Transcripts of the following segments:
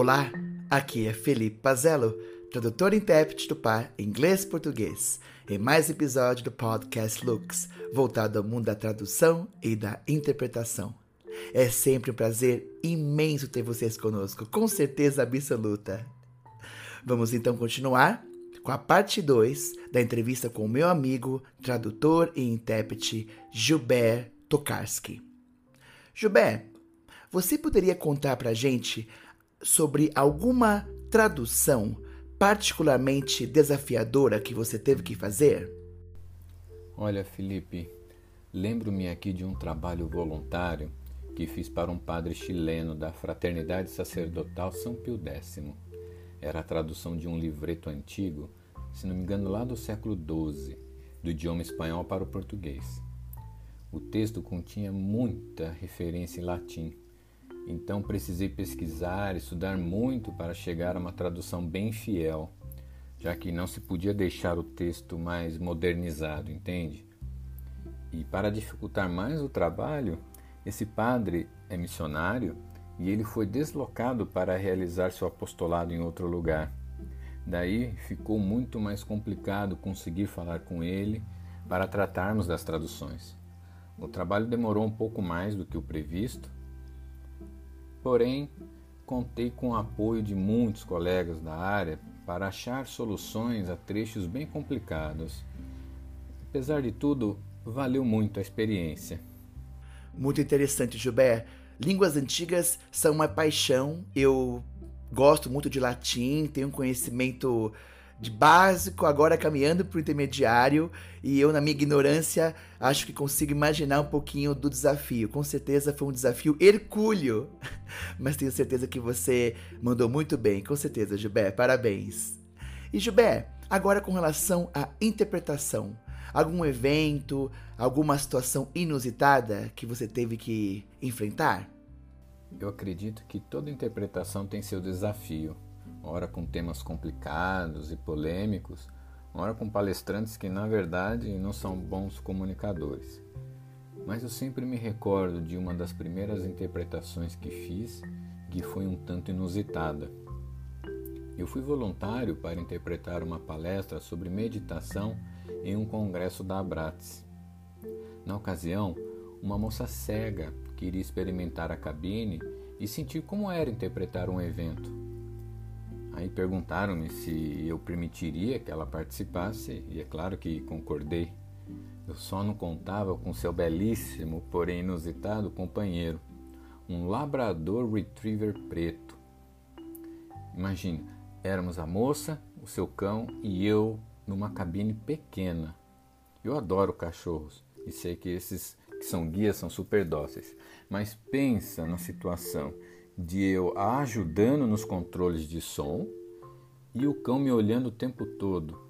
Olá, aqui é Felipe Pazello, tradutor e intérprete do par inglês-português, em mais episódio do podcast Lux, voltado ao mundo da tradução e da interpretação. É sempre um prazer imenso ter vocês conosco, com certeza absoluta. Vamos então continuar com a parte 2 da entrevista com o meu amigo, tradutor e intérprete Gilbert Tokarski. Gilbert, você poderia contar pra gente sobre alguma tradução particularmente desafiadora que você teve que fazer? Olha, Felipe, lembro-me aqui de um trabalho voluntário que fiz para um padre chileno da Fraternidade Sacerdotal São Pio X. Era a tradução de um livreto antigo, se não me engano, lá do século XII, do idioma espanhol para o português. O texto continha muita referência em latim então precisei pesquisar, estudar muito para chegar a uma tradução bem fiel, já que não se podia deixar o texto mais modernizado, entende? E para dificultar mais o trabalho, esse padre é missionário e ele foi deslocado para realizar seu apostolado em outro lugar. Daí ficou muito mais complicado conseguir falar com ele para tratarmos das traduções. O trabalho demorou um pouco mais do que o previsto, Porém, contei com o apoio de muitos colegas da área para achar soluções a trechos bem complicados. Apesar de tudo, valeu muito a experiência. Muito interessante, Gilbert. Línguas antigas são uma paixão. Eu gosto muito de latim, tenho um conhecimento de básico, agora caminhando para o intermediário, e eu, na minha ignorância, acho que consigo imaginar um pouquinho do desafio. Com certeza foi um desafio hercúleo, mas tenho certeza que você mandou muito bem, com certeza, Gilbert, parabéns. E Gilbert, agora com relação à interpretação, algum evento, alguma situação inusitada que você teve que enfrentar? Eu acredito que toda interpretação tem seu desafio ora com temas complicados e polêmicos, ora com palestrantes que na verdade não são bons comunicadores. Mas eu sempre me recordo de uma das primeiras interpretações que fiz que foi um tanto inusitada. Eu fui voluntário para interpretar uma palestra sobre meditação em um congresso da Abrates. Na ocasião, uma moça cega queria experimentar a cabine e sentir como era interpretar um evento. Aí perguntaram-me se eu permitiria que ela participasse, e é claro que concordei. Eu só não contava com seu belíssimo, porém inusitado companheiro, um labrador retriever preto. Imagina, éramos a moça, o seu cão e eu numa cabine pequena. Eu adoro cachorros e sei que esses que são guias são super dóceis, mas pensa na situação de eu ajudando nos controles de som e o cão me olhando o tempo todo.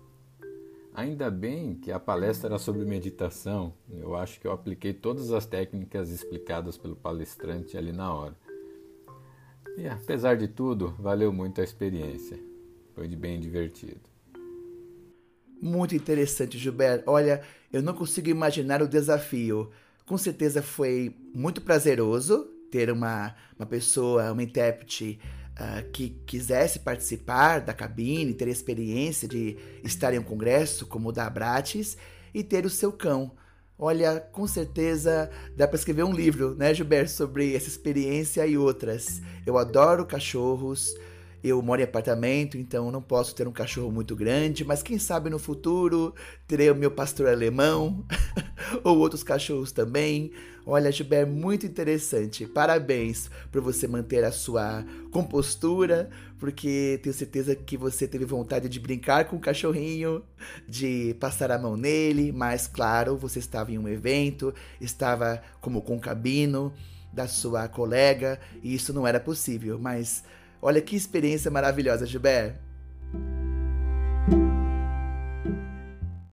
Ainda bem que a palestra era sobre meditação, eu acho que eu apliquei todas as técnicas explicadas pelo palestrante ali na hora. E apesar de tudo, valeu muito a experiência. Foi de bem divertido. Muito interessante, Gilberto. Olha, eu não consigo imaginar o desafio. Com certeza foi muito prazeroso ter uma, uma pessoa, uma intérprete uh, que quisesse participar da cabine, ter a experiência de estar em um congresso como o da Abrates e ter o seu cão. Olha, com certeza dá para escrever um livro, né, Gilberto, sobre essa experiência e outras. Eu adoro cachorros, eu moro em apartamento, então não posso ter um cachorro muito grande, mas quem sabe no futuro terei o meu pastor alemão ou outros cachorros também. Olha, Gilberto, muito interessante. Parabéns por você manter a sua compostura, porque tenho certeza que você teve vontade de brincar com o cachorrinho, de passar a mão nele, mas claro, você estava em um evento, estava como concabino da sua colega, e isso não era possível, mas Olha que experiência maravilhosa, Gilberto.